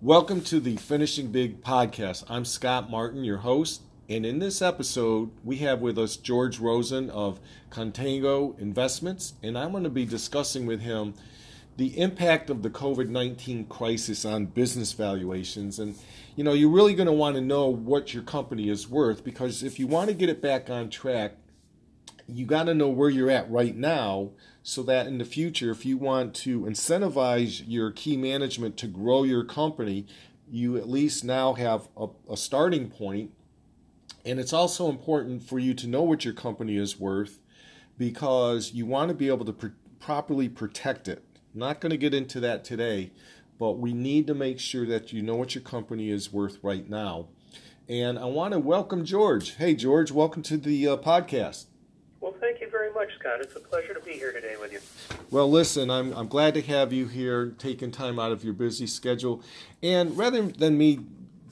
Welcome to the Finishing Big podcast. I'm Scott Martin, your host, and in this episode, we have with us George Rosen of Contango Investments, and I'm going to be discussing with him the impact of the COVID 19 crisis on business valuations. And, you know, you're really going to want to know what your company is worth because if you want to get it back on track, you got to know where you're at right now so that in the future, if you want to incentivize your key management to grow your company, you at least now have a, a starting point. And it's also important for you to know what your company is worth because you want to be able to pr- properly protect it. Not going to get into that today, but we need to make sure that you know what your company is worth right now. And I want to welcome George. Hey, George, welcome to the uh, podcast. Well, thank you very much, Scott. It's a pleasure to be here today with you. Well, listen, I'm, I'm glad to have you here, taking time out of your busy schedule. And rather than me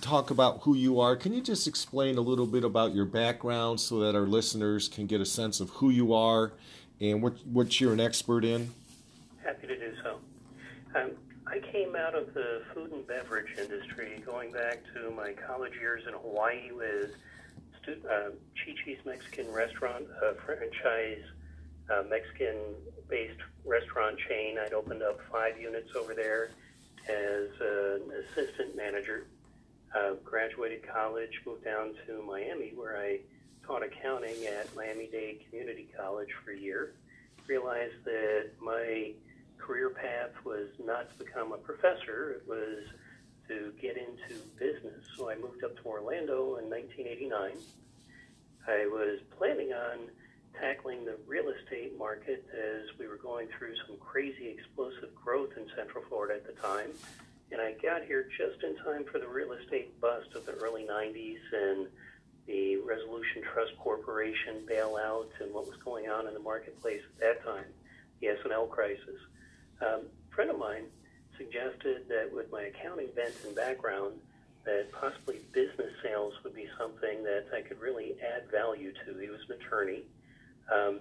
talk about who you are, can you just explain a little bit about your background so that our listeners can get a sense of who you are and what, what you're an expert in? Happy to do so. Um, I came out of the food and beverage industry going back to my college years in Hawaii with uh, Chi-Chi's Mexican restaurant, a franchise uh, Mexican-based restaurant chain. I'd opened up five units over there as an assistant manager. Uh, graduated college, moved down to Miami, where I taught accounting at Miami-Dade Community College for a year. Realized that my career path was not to become a professor; it was to get into business. So I moved up to Orlando in 1989. I was planning on tackling the real estate market as we were going through some crazy explosive growth in Central Florida at the time. And I got here just in time for the real estate bust of the early 90s and the Resolution Trust Corporation bailout and what was going on in the marketplace at that time, the S&L crisis. Um, a friend of mine suggested that with my accounting bent and background, that possibly business sales would be something that I could really add value to. He was an attorney. Um,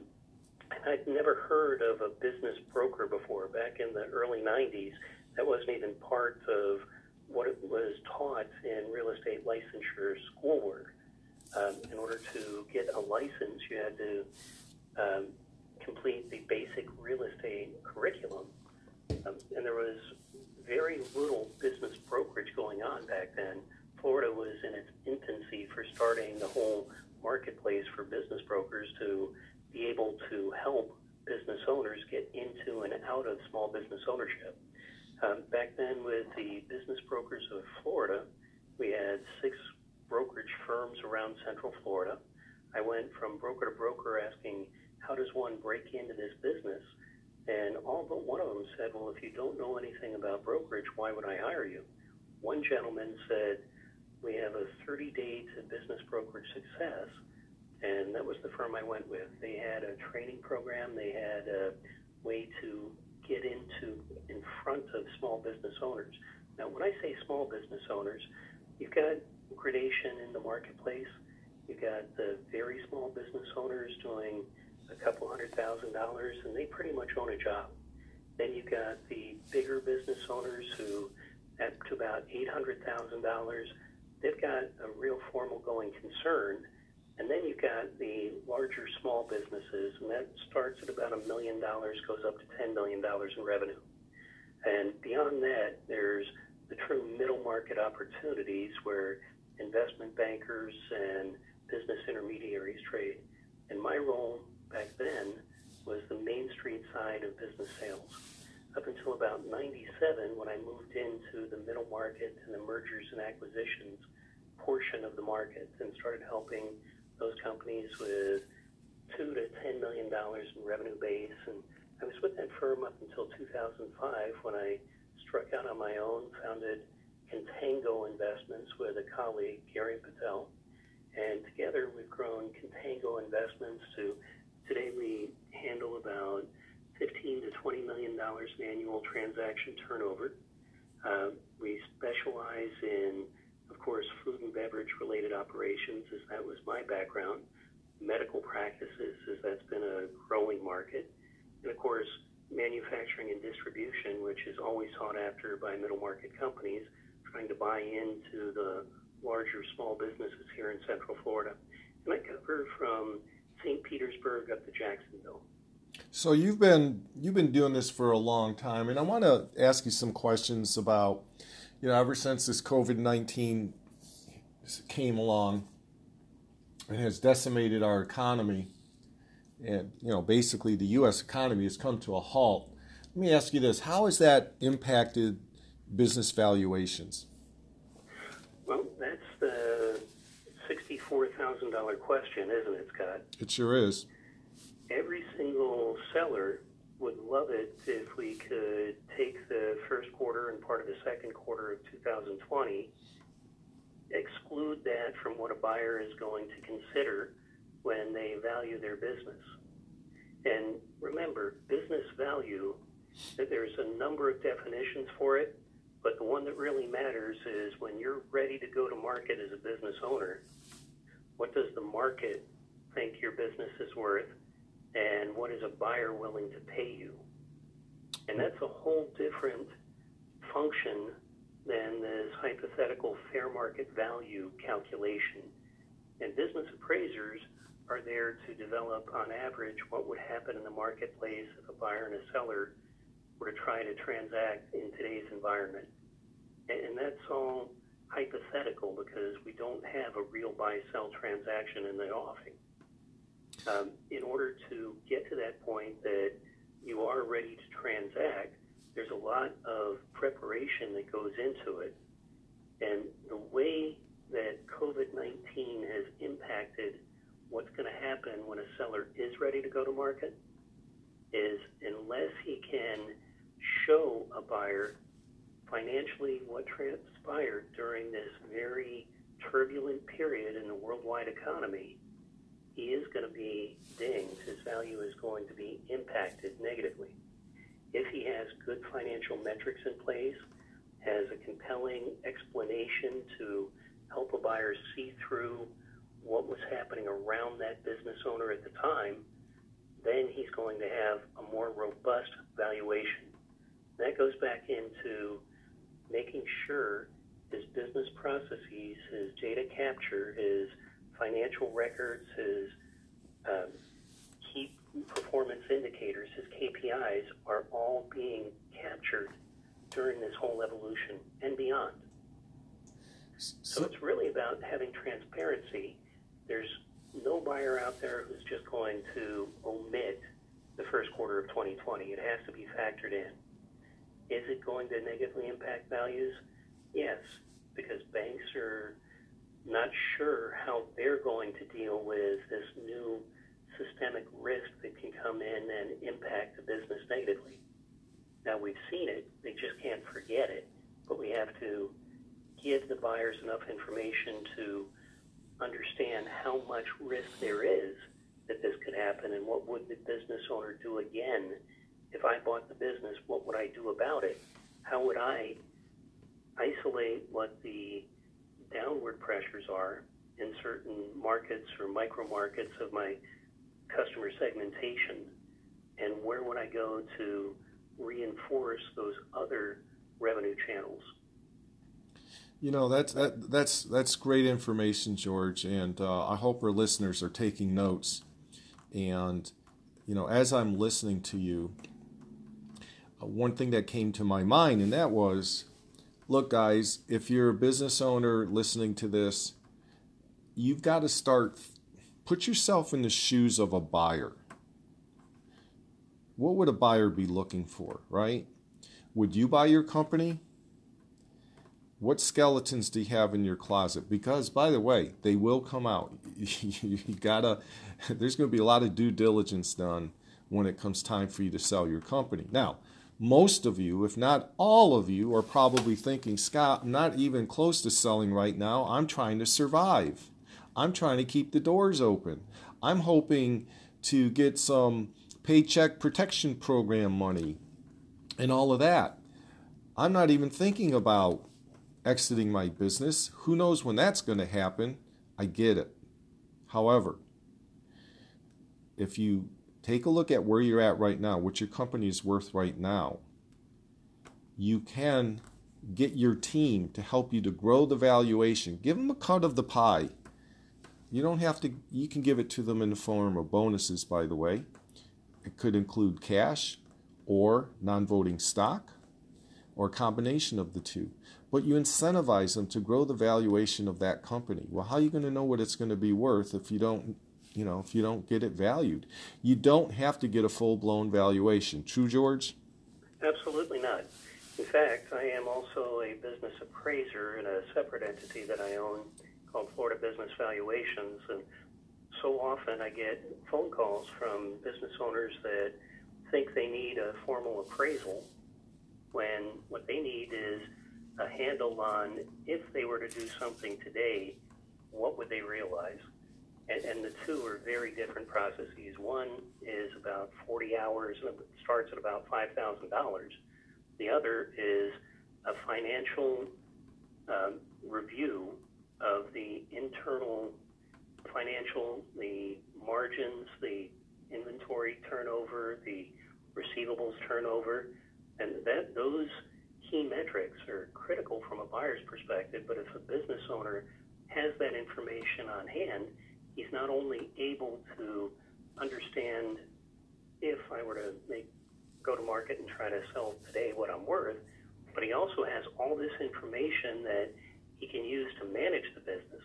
and I'd never heard of a business broker before. Back in the early 90s, that wasn't even part of what it was taught in real estate licensure schoolwork. Um, in order to get a license, you had to um, complete the basic real estate curriculum. Um, and there was very little business brokerage going on back then. Florida was in its infancy for starting the whole marketplace for business brokers to be able to help business owners get into and out of small business ownership. Um, back then, with the business brokers of Florida, we had six brokerage firms around Central Florida. I went from broker to broker asking, how does one break into this business? And all but one of them said, Well, if you don't know anything about brokerage, why would I hire you? One gentleman said, We have a 30 day to business brokerage success. And that was the firm I went with. They had a training program, they had a way to get into in front of small business owners. Now, when I say small business owners, you've got gradation in the marketplace. You've got the very small business owners doing a couple hundred thousand dollars, and they pretty much own a job. Then you've got the bigger business owners who, up to about eight hundred thousand dollars, they've got a real formal going concern. And then you've got the larger small businesses, and that starts at about a million dollars, goes up to ten million dollars in revenue. And beyond that, there's the true middle market opportunities where investment bankers and business intermediaries trade. And my role back then was the Main Street side of business sales. Up until about 97, when I moved into the middle market and the mergers and acquisitions portion of the market and started helping those companies with two to ten million dollars in revenue base. And I was with that firm up until 2005 when I struck out on my own, founded Contango Investments with a colleague, Gary Patel. And together we've grown Contango Investments to Today we handle about 15 to 20 million dollars in annual transaction turnover. Uh, we specialize in, of course, food and beverage related operations, as that was my background. Medical practices, as that's been a growing market, and of course, manufacturing and distribution, which is always sought after by middle market companies trying to buy into the larger small businesses here in Central Florida. And I cover from St. Petersburg up to Jacksonville. So you've been you've been doing this for a long time, and I want to ask you some questions about, you know, ever since this COVID nineteen came along, and has decimated our economy, and you know, basically the U.S. economy has come to a halt. Let me ask you this: How has that impacted business valuations? Well, that's the sixty-four thousand dollar question, isn't it, Scott? It sure is every single seller would love it if we could take the first quarter and part of the second quarter of 2020, exclude that from what a buyer is going to consider when they value their business. And remember, business value, there's a number of definitions for it, but the one that really matters is when you're ready to go to market as a business owner, what does the market think your business is worth? and what is a buyer willing to pay you? And that's a whole different function than this hypothetical fair market value calculation. And business appraisers are there to develop, on average, what would happen in the marketplace if a buyer and a seller were to try to transact in today's environment. And that's all hypothetical because we don't have a real buy sell transaction in the offing um, in order to get to that point that you are ready to transact, there's a lot of preparation that goes into it. And the way that COVID 19 has impacted what's going to happen when a seller is ready to go to market is unless he can show a buyer financially what transpired during this very turbulent period in the worldwide economy, he is going to be dinged. His value is going to be impacted negatively. If he has good financial metrics in place, has a compelling explanation to help a buyer see through what was happening around that business owner at the time, then he's going to have a more robust valuation. That goes back into making sure his business processes, his data capture, his financial records, his um, key performance indicators, his KPIs, are all being captured during this whole evolution and beyond. So, so it's really about having transparency. There's no buyer out there who's just going to omit the first quarter of 2020. It has to be factored in. Is it going to negatively impact values? Yes, because banks are not sure how they're going to deal with this new systemic risk that can come in and impact the business negatively. Now, we've seen it, they just can't forget it, but we have to give the buyers enough information to understand how much risk there is that this could happen and what would the business owner do again if I bought the business, what would I do about it? How would I isolate what the downward pressures are in certain markets or micro markets of my customer segmentation, and where would I go to reinforce those other revenue channels? You know that's that that's that's great information, George, and uh, I hope our listeners are taking notes. And you know, as I'm listening to you, uh, one thing that came to my mind, and that was look, guys, if you're a business owner listening to this, you've got to start, put yourself in the shoes of a buyer. What would a buyer be looking for, right? Would you buy your company? What skeletons do you have in your closet? Because, by the way, they will come out. you gotta, there's to be a lot of due diligence done when it comes time for you to sell your company. Now, most of you, if not all of you, are probably thinking, Scott, I'm not even close to selling right now. I'm trying to survive. I'm trying to keep the doors open. I'm hoping to get some paycheck protection program money and all of that. I'm not even thinking about exiting my business. Who knows when that's going to happen? I get it. However, if you take a look at where you're at right now, what your company is worth right now. You can get your team to help you to grow the valuation. Give them a cut of the pie. You don't have to, you can give it to them in the form of bonuses, by the way. It could include cash or non voting stock or a combination of the two. But you incentivize them to grow the valuation of that company. Well, how are you going to know what it's going to be worth if you don't you know, if you don't get it valued. You don't have to get a full blown valuation. True, George? Absolutely not. In fact, I am also a business appraiser in a separate entity that I own called Florida Business Valuations. And so often I get phone calls from business owners that think they need a formal appraisal when what they need is a handle on if they were to do something today, what would they realize? And, and the two are very different processes. One is about 40 hours and it starts at about $5,000. The other is a financial um, review of the internal financial, the margins, the inventory turnover, the receivables turnover, and that those key metrics are critical from a buyer's perspective. But if a business owner has that information on hand, he's not only able to understand if I were to make go to market and try to sell today what I'm worth, but he also has all this information that he can use to manage the business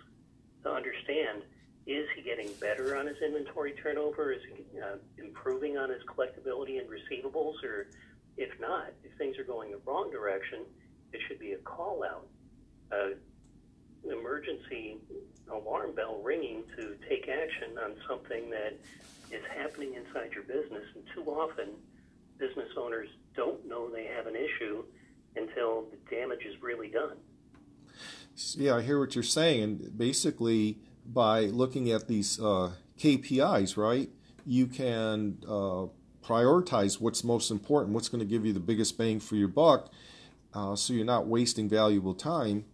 to understand is he getting better on his inventory turnover? Is he uh, improving on his collectability and receivables? Or if not, if things are going the wrong direction, it should be a call out, uh, emergency alarm bell ringing to take action on something that is happening inside your business. And too often, business owners don't know they have an issue until the damage is really done. Yeah, I hear what you're saying. And basically, by looking at these uh, KPIs, right, you can uh, prioritize what's most important, what's going to give you the biggest bang for your buck, uh, so you're not wasting valuable time.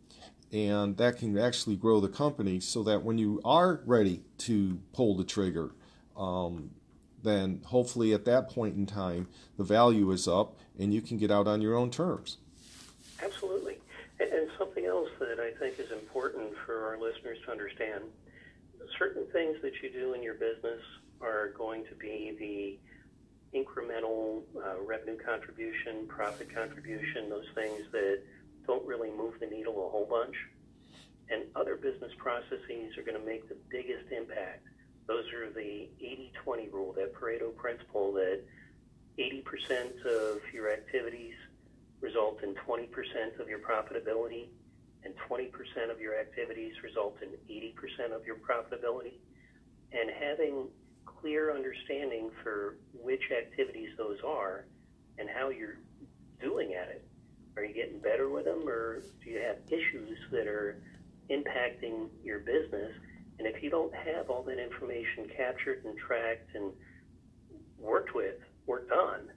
And that can actually grow the company so that when you are ready to pull the trigger, um, then hopefully at that point in time, the value is up and you can get out on your own terms. Absolutely. And, something else that I think is important for our listeners to understand certain things that you do in your business are going to be the incremental uh, revenue contribution, profit contribution, those things that don't really move the needle a whole bunch. And other business processes are going to make the biggest impact those are the 80 20 rule, that Pareto principle that 80% of your activities result in 20% of your profitability, and 20% of your activities result in 80% of your profitability. And having clear understanding for which activities those are and how you're doing at it. Are you getting better with them, or do you have issues that are impacting your business? And if you don't have all that information captured and tracked and worked with, worked on,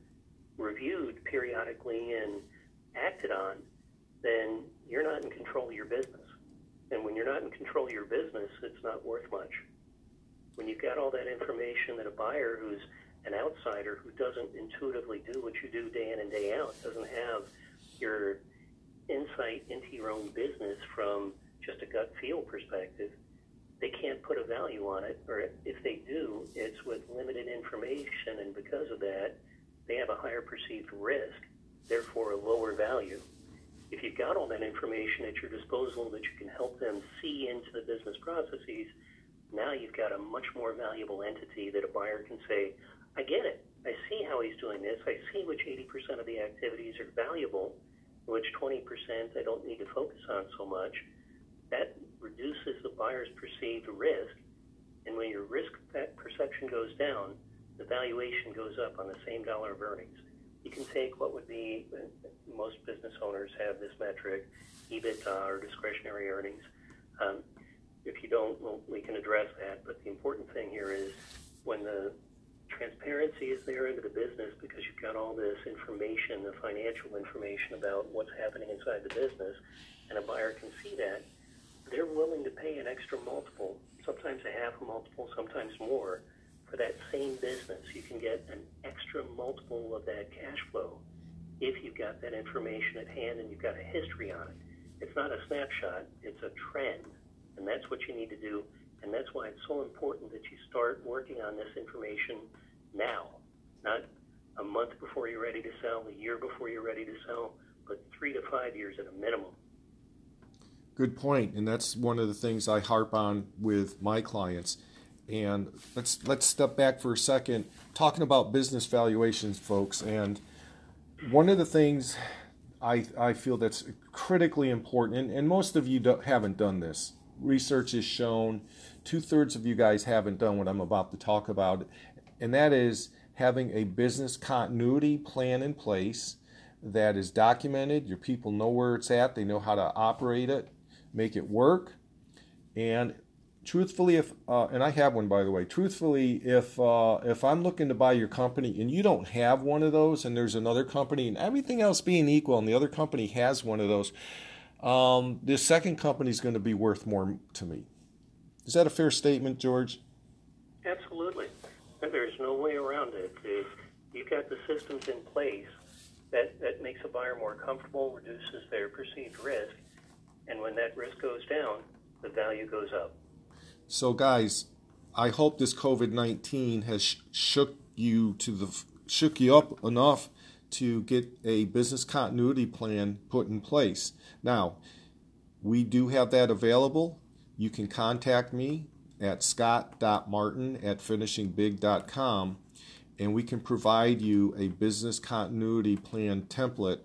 reviewed periodically, and acted on, then you're not in control of your business. And when you're not in control of your business, it's not worth much. When you've got all that information that a buyer who's an outsider who doesn't intuitively do what you do day in and day out, doesn't have your insight into your own business from just a gut feel perspective, they can't put a value on it, or if they do, it's with limited information, and because of that, they have a higher perceived risk, therefore a lower value. If you've got all that information at your disposal that you can help them see into the business processes, now you've got a much more valuable entity that a buyer can say, I get it. I see how he's doing this. I see which 80% of the activities are valuable, which 20% I don't need to focus on so much. That reduces the buyer's perceived risk. And when your risk perception goes down, the valuation goes up on the same dollar of earnings. You can take what would be, uh, most business owners have this metric, EBITDA or discretionary earnings. Um, if you don't, well, we can address that. But the important thing here is when the transparency is there into the business because you've got all this information, the financial information about what's happening inside the business, and a buyer can see that, they're willing to pay an extra multiple, sometimes a half a multiple, sometimes more, for that same business. You can get an extra multiple of that cash flow if you've got that information at hand and you've got a history on it. It's not a snapshot, it's a trend. And that's what you need to do. And that's why it's so important that you start working on this information now, not a month before you're ready to sell, a year before you're ready to sell, but three to five years at a minimum. Good point, and that's one of the things I harp on with my clients. And let's let's step back for a second, talking about business valuations, folks. And one of the things I I feel that's critically important, and, and most of you haven't done this. Research has shown two thirds of you guys haven't done what I'm about to talk about, and that is having a business continuity plan in place that is documented. Your people know where it's at, they know how to operate it, make it work. And truthfully, if uh, and I have one by the way. Truthfully, if uh, if I'm looking to buy your company and you don't have one of those, and there's another company, and everything else being equal, and the other company has one of those, um, the second company is going to be worth more to me. Is that a fair statement, George? Absolutely. There's no way around it. If you've got the systems in place, that, that makes a buyer more comfortable, reduces their perceived risk, and when that risk goes down, the value goes up. So, guys, I hope this COVID nineteen has shook you to the shook you up enough to get a business continuity plan put in place. Now, we do have that available. You can contact me at scott.martin at finishingbig.com and we can provide you a business continuity plan template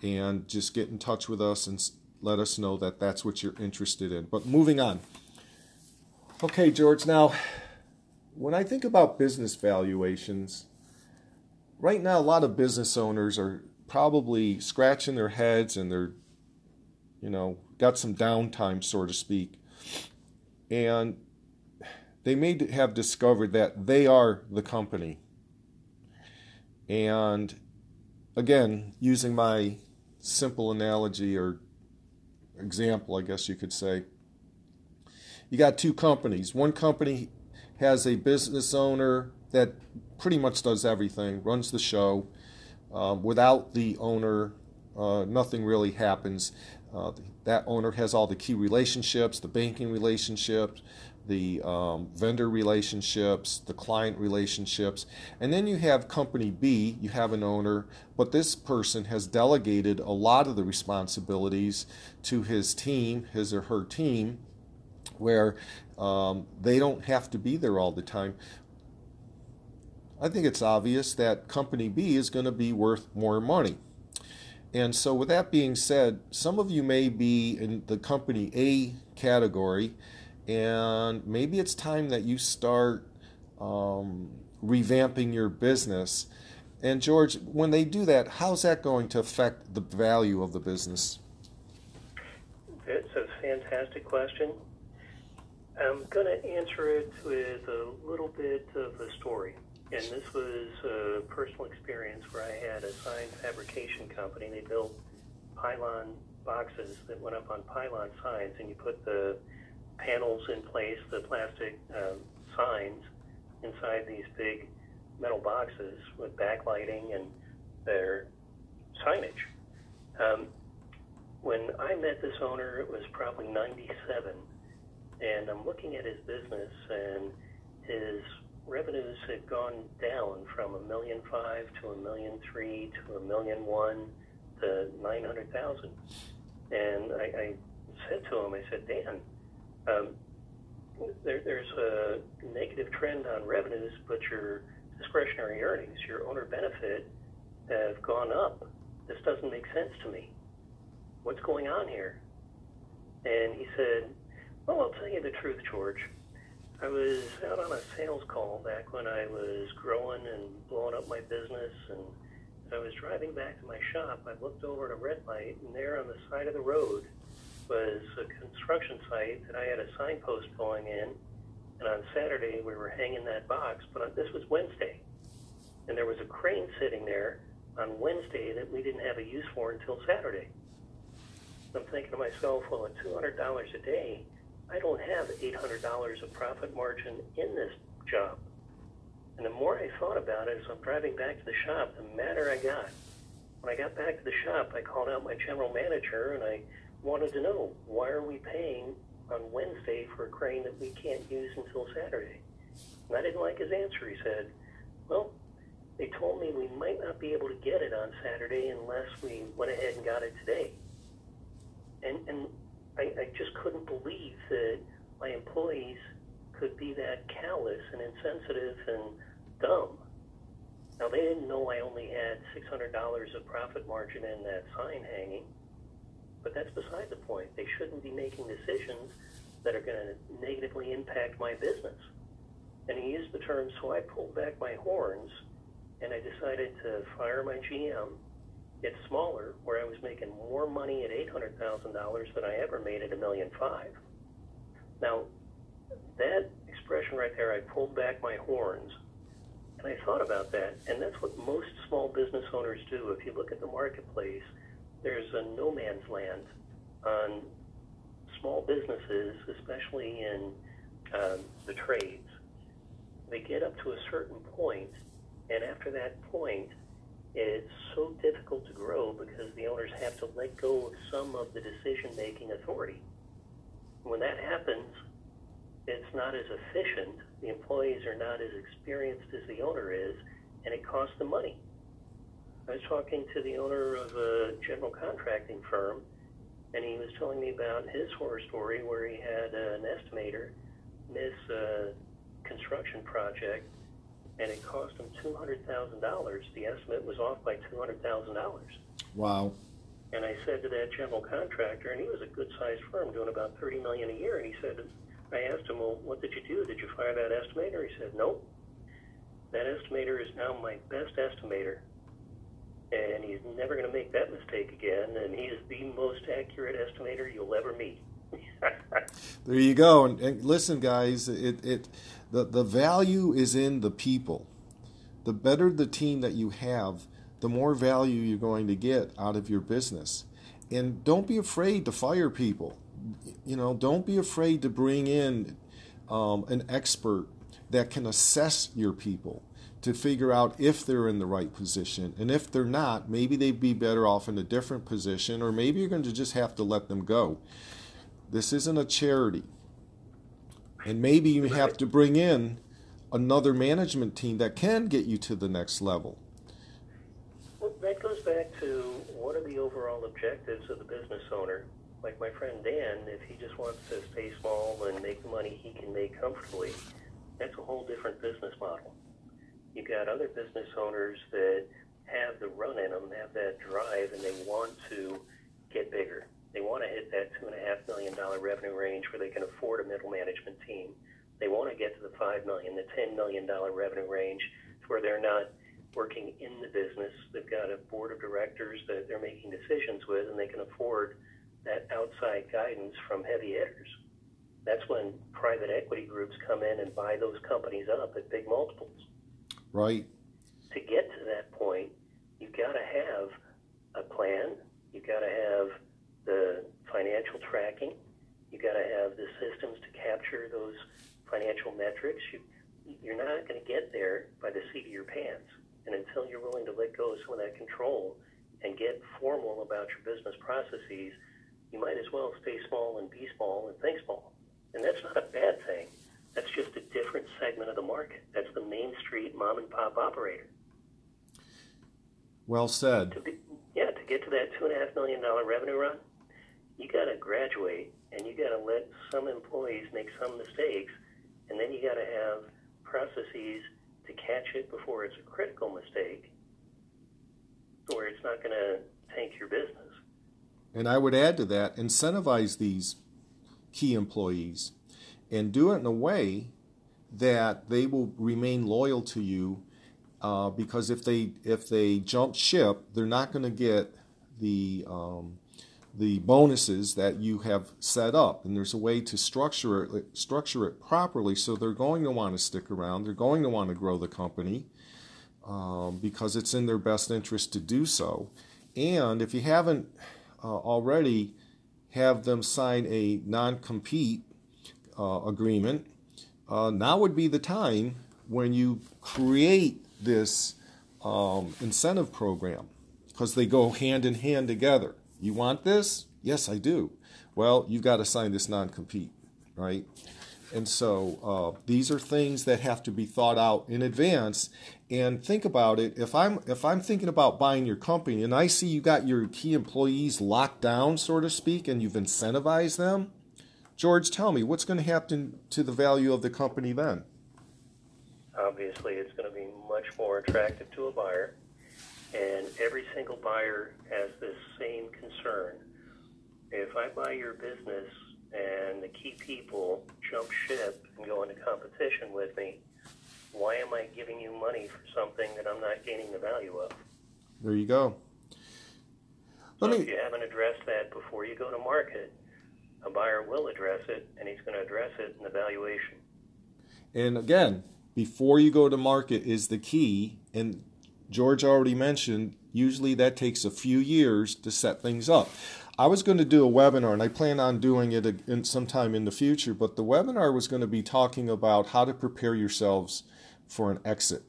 and just get in touch with us and let us know that that's what you're interested in. But moving on. Okay, George, now when I think about business valuations, right now a lot of business owners are probably scratching their heads and they're you know, got some downtime so to speak. And they may have discovered that they are the company. And again, using my simple analogy or example, I guess you could say, you got two companies. One company has a business owner that pretty much does everything, runs the show. Um, without the owner, uh, nothing really happens. Uh, that owner has all the key relationships, the banking relationships, the um, vendor relationships, the client relationships. And then you have company B, you have an owner, but this person has delegated a lot of the responsibilities to his team, his or her team, where um, they don't have to be there all the time. I think it's obvious that company B is going to be worth more money. And so, with that being said, some of you may be in the company A category and maybe it's time that you start um, revamping your business. And George, when they do that, how's that going to affect the value of the business? It's a fantastic question. I'm going to answer it with a little bit of a story. And this was a personal experience where I had a sign fabrication company. They built pylon boxes that went up on pylon signs, and you put the panels in place, the plastic um, signs inside these big metal boxes with backlighting and their signage. Um, when I met this owner, it was probably 97, and I'm looking at his business, and his revenues had gone down from a million five to a million three to a million one to 900,000. And I, I said to him, I said, Dan, um, there, there's a negative trend on revenues, but your discretionary earnings, your owner benefit, have gone up. This doesn't make sense to me. What's going on here? And he said, Well, I'll tell you the truth, George. I was out on a sales call back when I was growing and blowing up my business, and I was driving back to my shop, I looked over at a red light, and there on the side of the road was a construction site that I had a signpost going in, and on Saturday we were hanging that box, but this was Wednesday, and there was a crane sitting there on Wednesday that we didn't have a use for until Saturday. I'm thinking to myself, well, at $200 a day, I don't have $800 of profit margin in this job. And the more I thought about it as I'm driving back to the shop, the madder I got. When I got back to the shop, I called out my general manager and I wanted to know why are we paying on Wednesday for a crane that we can't use until Saturday? And I didn't like his answer. He said, Well, they told me we might not be able to get it on Saturday unless we went ahead and got it today. And, and I, I just couldn't believe could be that callous and insensitive and dumb. Now, they didn't know I only had $600 of profit margin in that sign hanging, but that's beside the point. They shouldn't be making decisions that are going to negatively impact my business. And he used the term, so I pulled back my horns and I decided to fire my GM, get smaller, where I was making more money at $800,000 than I ever made at a million five. Now, that expression right there, I pulled back my horns, and I thought about that, and that's what most small business owners do. If you look at the marketplace, there's a no man's land on small businesses, especially in um, the trades. They get up to a certain point, and after that point, it's so difficult to grow because the owners have to let go of some of the decision making authority. When that happens, it's not as efficient, the employees are not as experienced as the owner is, and it costs them money. I was talking to the owner of a general contracting firm, and he was telling me about his horror story where he had an estimator miss a construction project, and it cost him two hundred thousand dollars. The estimate was off by two hundred thousand dollars. Wow. And I said to that general contractor, and he was a good-sized firm doing about thirty million a year, and he said, I asked him, well, what did you do? Did you fire that estimator? He said, nope. That estimator is now my best estimator and he's never going to make that mistake again. And he is the most accurate estimator you'll ever meet. there you go. And, and, listen, guys, it it the the value is in the people. The better the team that you have, the more value you're going to get out of your business. And don't be afraid to fire people. You know, don't be afraid to bring in um, an expert that can assess your people to figure out if they're in the right position. And if they're not, maybe they'd be better off in a different position, or maybe you're going to just have to let them go. This isn't a charity. And maybe you have to bring in another management team that can get you to the next level. Well, that goes back to what are the overall objectives of the business owner? Like my friend Dan, if he just wants to stay small and make the money he can make comfortably, that's a whole different business model. You've got other business owners that have the run in them, have that drive, and they want to get bigger. They want to hit that two and a half million dollar revenue range where they can afford a middle management team. They want to get to the five million, the ten million dollar revenue range, where they're not working in the business. They've got a board of directors that they're making decisions with, and they can afford that outside guidance from heavy hitters. That's when private equity groups come in and buy those companies up at big multiples. Right. To get to that point, you've got to have a plan. You've got to have the financial tracking. You've got to have the systems to capture those financial metrics. You, you're not going to get there by the seat of your pants. And until you're willing to let go of some of that control and get formal about your business processes, you might as well stay small and be small and think small. And that's not a bad thing. That's just a different segment of the market. That's the Main Street mom and pop operator. Well said. To be, yeah, to get to that two and a half million dollar revenue run, you got to graduate and you got to let some employees make some mistakes, and then you got to have processes to catch it before it's a critical mistake, where it's not going to tank your business. And I would add to that, incentivize these key employees and do it in a way that they will remain loyal to you uh, because if they if they jump ship, they're not going to get the um, the bonuses that you have set up, and there's a way to structure it structure it properly so they're going to want to stick around. They're going to want to grow the company um, because it's in their best interest to do so. And if you haven't uh, already, have them sign a non-compete uh, agreement, uh, now would be the time when you create this um, incentive program. because they go hand in hand together. You want this? Yes, I do. Well, you've got to sign this non compete, right? And so uh, these are things that have to be thought out in advance. And think about it. If I'm if I'm thinking about buying your company and I see you got your key employees locked down, so to speak, and you've incentivized them, George, tell me what's going to happen to the value of the company then? Obviously, it's going to be much more attractive to a buyer, and every single buyer has this same concern. If I buy your business and the key people jump ship and go into competition with me, why am I giving you money for something that I'm not gaining the value of? There you go. Let so me... if you haven't addressed that before you go to market, a buyer will address it, and he's going to address it in the valuation. And again, before you go to market is the key. And George already mentioned, usually that takes a few years to set things up. I was going to do a webinar, and I plan on doing it in sometime in the future. But the webinar was going to be talking about how to prepare yourselves for an exit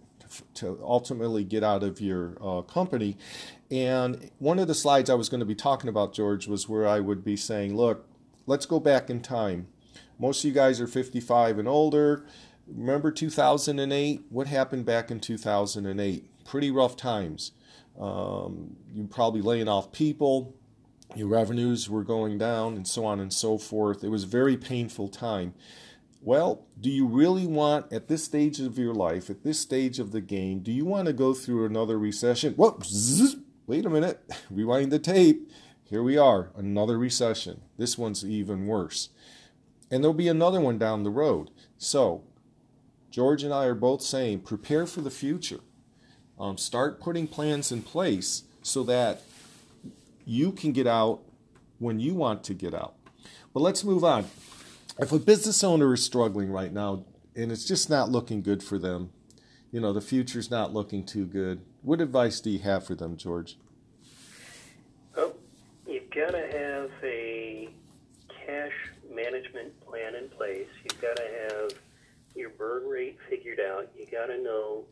to ultimately get out of your uh, company. And one of the slides I was going to be talking about, George, was where I would be saying, look, let's go back in time. Most of you guys are 55 and older. Remember 2008? What happened back in 2008? Pretty rough times. Um, you're probably laying off people your revenues were going down, and so on and so forth. It was a very painful time. Well, do you really want, at this stage of your life, at this stage of the game, do you want to go through another recession? Whoops, wait a minute, rewind the tape. Here we are, another recession. This one's even worse. And there'll be another one down the road. So, George and I are both saying prepare for the future. Um, start putting plans in place so that you can get out when you want to get out. But let's move on. If a business owner is struggling right now and it's just not looking good for them, you know, the future's not looking too good, what advice do you have for them, George? Well, you've got to have a cash management plan in place. You've got to have your burn rate figured out. You've got to know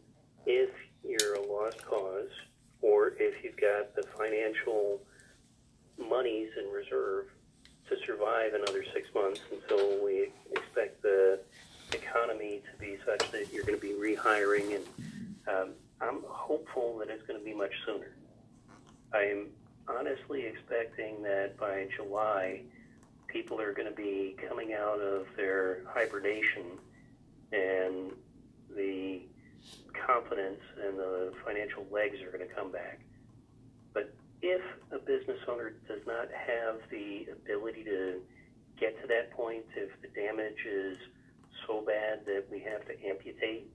if you're a lost cause or if you've got the financial monies in reserve to survive another six months until we expect the economy to be such that you're going to be rehiring. And um, I'm hopeful that it's going to be much sooner. I'm honestly expecting that by July, people are going to be coming out of their hibernation and the confidence and the financial legs are going to come back. But if a business owner does not have the ability to get to that point, if the damage is so bad that we have to amputate,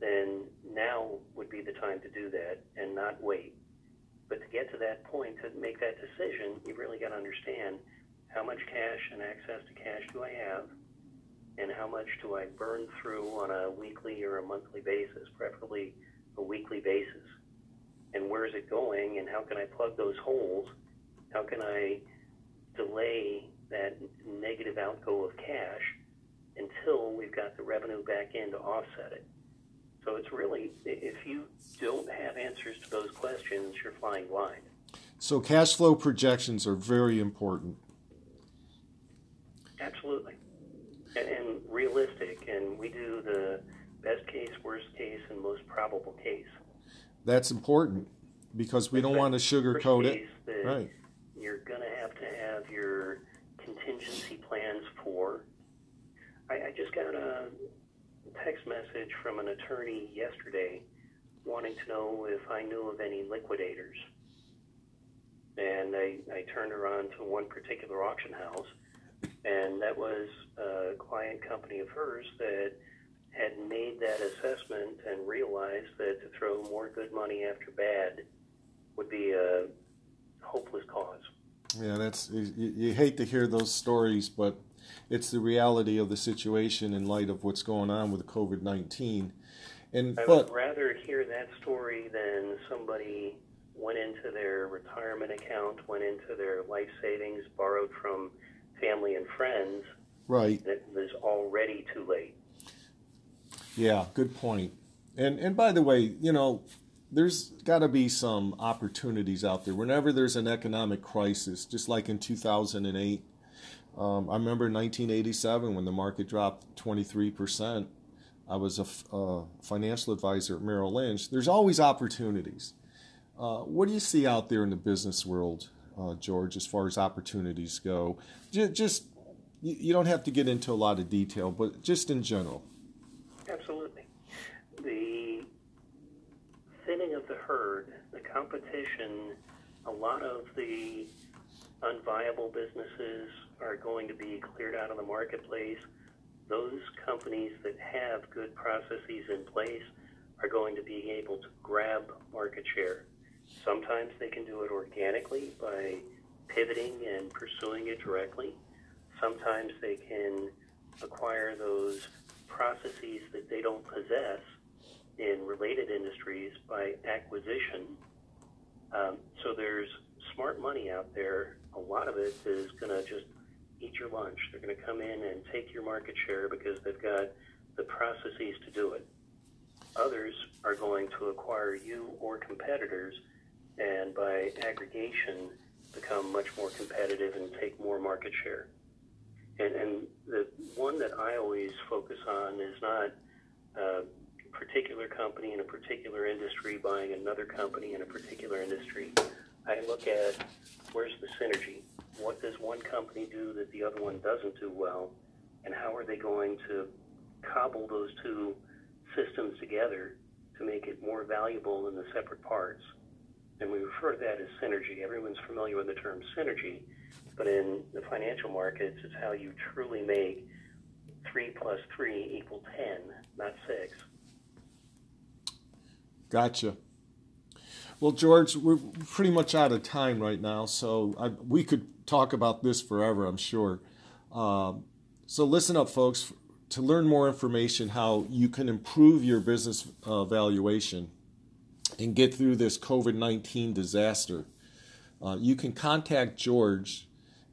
then now would be the time to do that and not wait. But to get to that point, to make that decision, you've really got to understand how much cash and access to cash do I have, and how much do I burn through on a weekly or a monthly basis, preferably a weekly basis and where is it going and how can I plug those holes? How can I delay that negative outgo of cash until we've got the revenue back in to offset it? So it's really, if you don't have answers to those questions, you're flying blind. So cash flow projections are very important. Absolutely. And, and realistic. And we do the best case, worst case, and most probable case. That's important because we don't want to sugarcoat it. Right. You're going to have to have your contingency plans for. I, I just got a text message from an attorney yesterday wanting to know if I knew of any liquidators. And I, I turned her on to one particular auction house, and that was a client company of hers that had made that assessment and realized that to throw more good money after bad would be a hopeless cause. Yeah, that's you, you hate to hear those stories, but it's the reality of the situation in light of what's going on with COVID nineteen. And I but, would rather hear that story than somebody went into their retirement account, went into their life savings, borrowed from family and friends. Right. It was already too late. Yeah, good point. And and by the way, you know, there's got to be some opportunities out there. Whenever there's an economic crisis, just like in 2008, um, I remember 1987 when the market dropped 23 percent. I was a financial advisor at Merrill Lynch. There's always opportunities. Uh, what do you see out there in the business world, uh, George, as far as opportunities go? Just, just you don't have to get into a lot of detail, but just in general. Absolutely. The thinning of the herd, the competition, a lot of the unviable businesses are going to be cleared out of the marketplace. Those companies that have good processes in place are going to be able to grab market share. Sometimes they can do it organically by pivoting and pursuing it directly. Sometimes they can acquire those processes that they don't possess in related industries by acquisition. Um, so there's smart money out there. A lot of it is going to just eat your lunch. They're going to come in and take your market share because they've got the processes to do it. Others are going to acquire you or competitors and by aggregation become much more competitive and take more market share. And, and the one that I always focus on is not a particular company in a particular industry buying another company in a particular industry. I look at where's the synergy? What does one company do that the other one doesn't do well? And how are they going to cobble those two systems together to make it more valuable than the separate parts? And we refer to that as synergy. Everyone's familiar with the term synergy but in the financial markets, it's how you truly make three plus three equal 10, not six. Gotcha. Well, George, we're pretty much out of time right now, so I, we could talk about this forever, I'm sure. Um, so listen up, folks. To learn more information how you can improve your business uh, valuation and get through this COVID 19 disaster, uh, you can contact George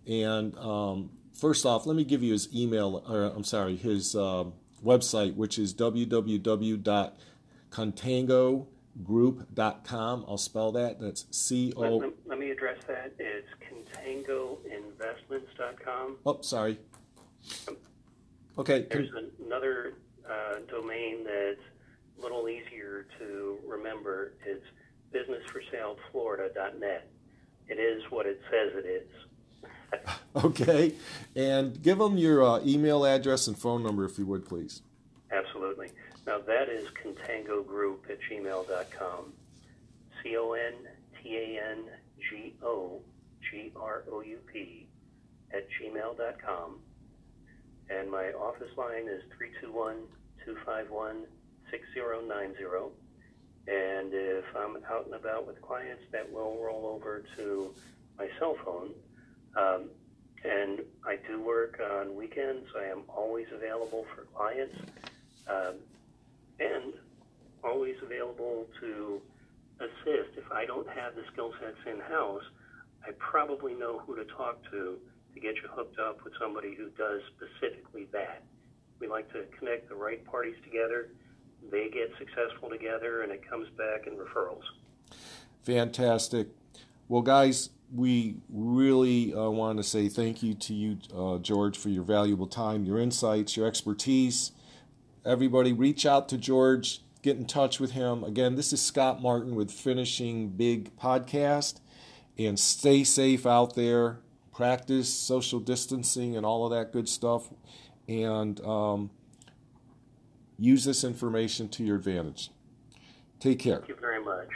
and um, first off, let me give you his email, or I'm sorry, his uh, website, which is www.contangogroup.com. I'll spell that. That's C O. Let, let, me address that. It's contangoinvestments.com. Oh, sorry. Okay. There's another uh, domain that's a little easier to remember. It's businessforsaleflorida.net. It is what it says it is. okay. And give them your uh, email address and phone number if you would, please. Absolutely. Now, that is contango group at gmail.com. C O N T A N G O G R O U P at gmail.com. And my office line is 321 251 6090. And if I'm out and about with clients, that will roll over to my cell phone, um, and I do work on weekends. I am always available for clients um, and always available to assist. If I don't have the skill sets in house, I probably know who to talk to to get you hooked up with somebody who does specifically that. We like to connect the right parties together. They get successful together, and it comes back in referrals. Fantastic. Well, guys, we really uh, want to say thank you to you, uh, George, for your valuable time, your insights, your expertise. Everybody, reach out to George, get in touch with him. Again, this is Scott Martin with Finishing Big Podcast. And stay safe out there. Practice social distancing and all of that good stuff. And um, use this information to your advantage. Take care. Thank you very much.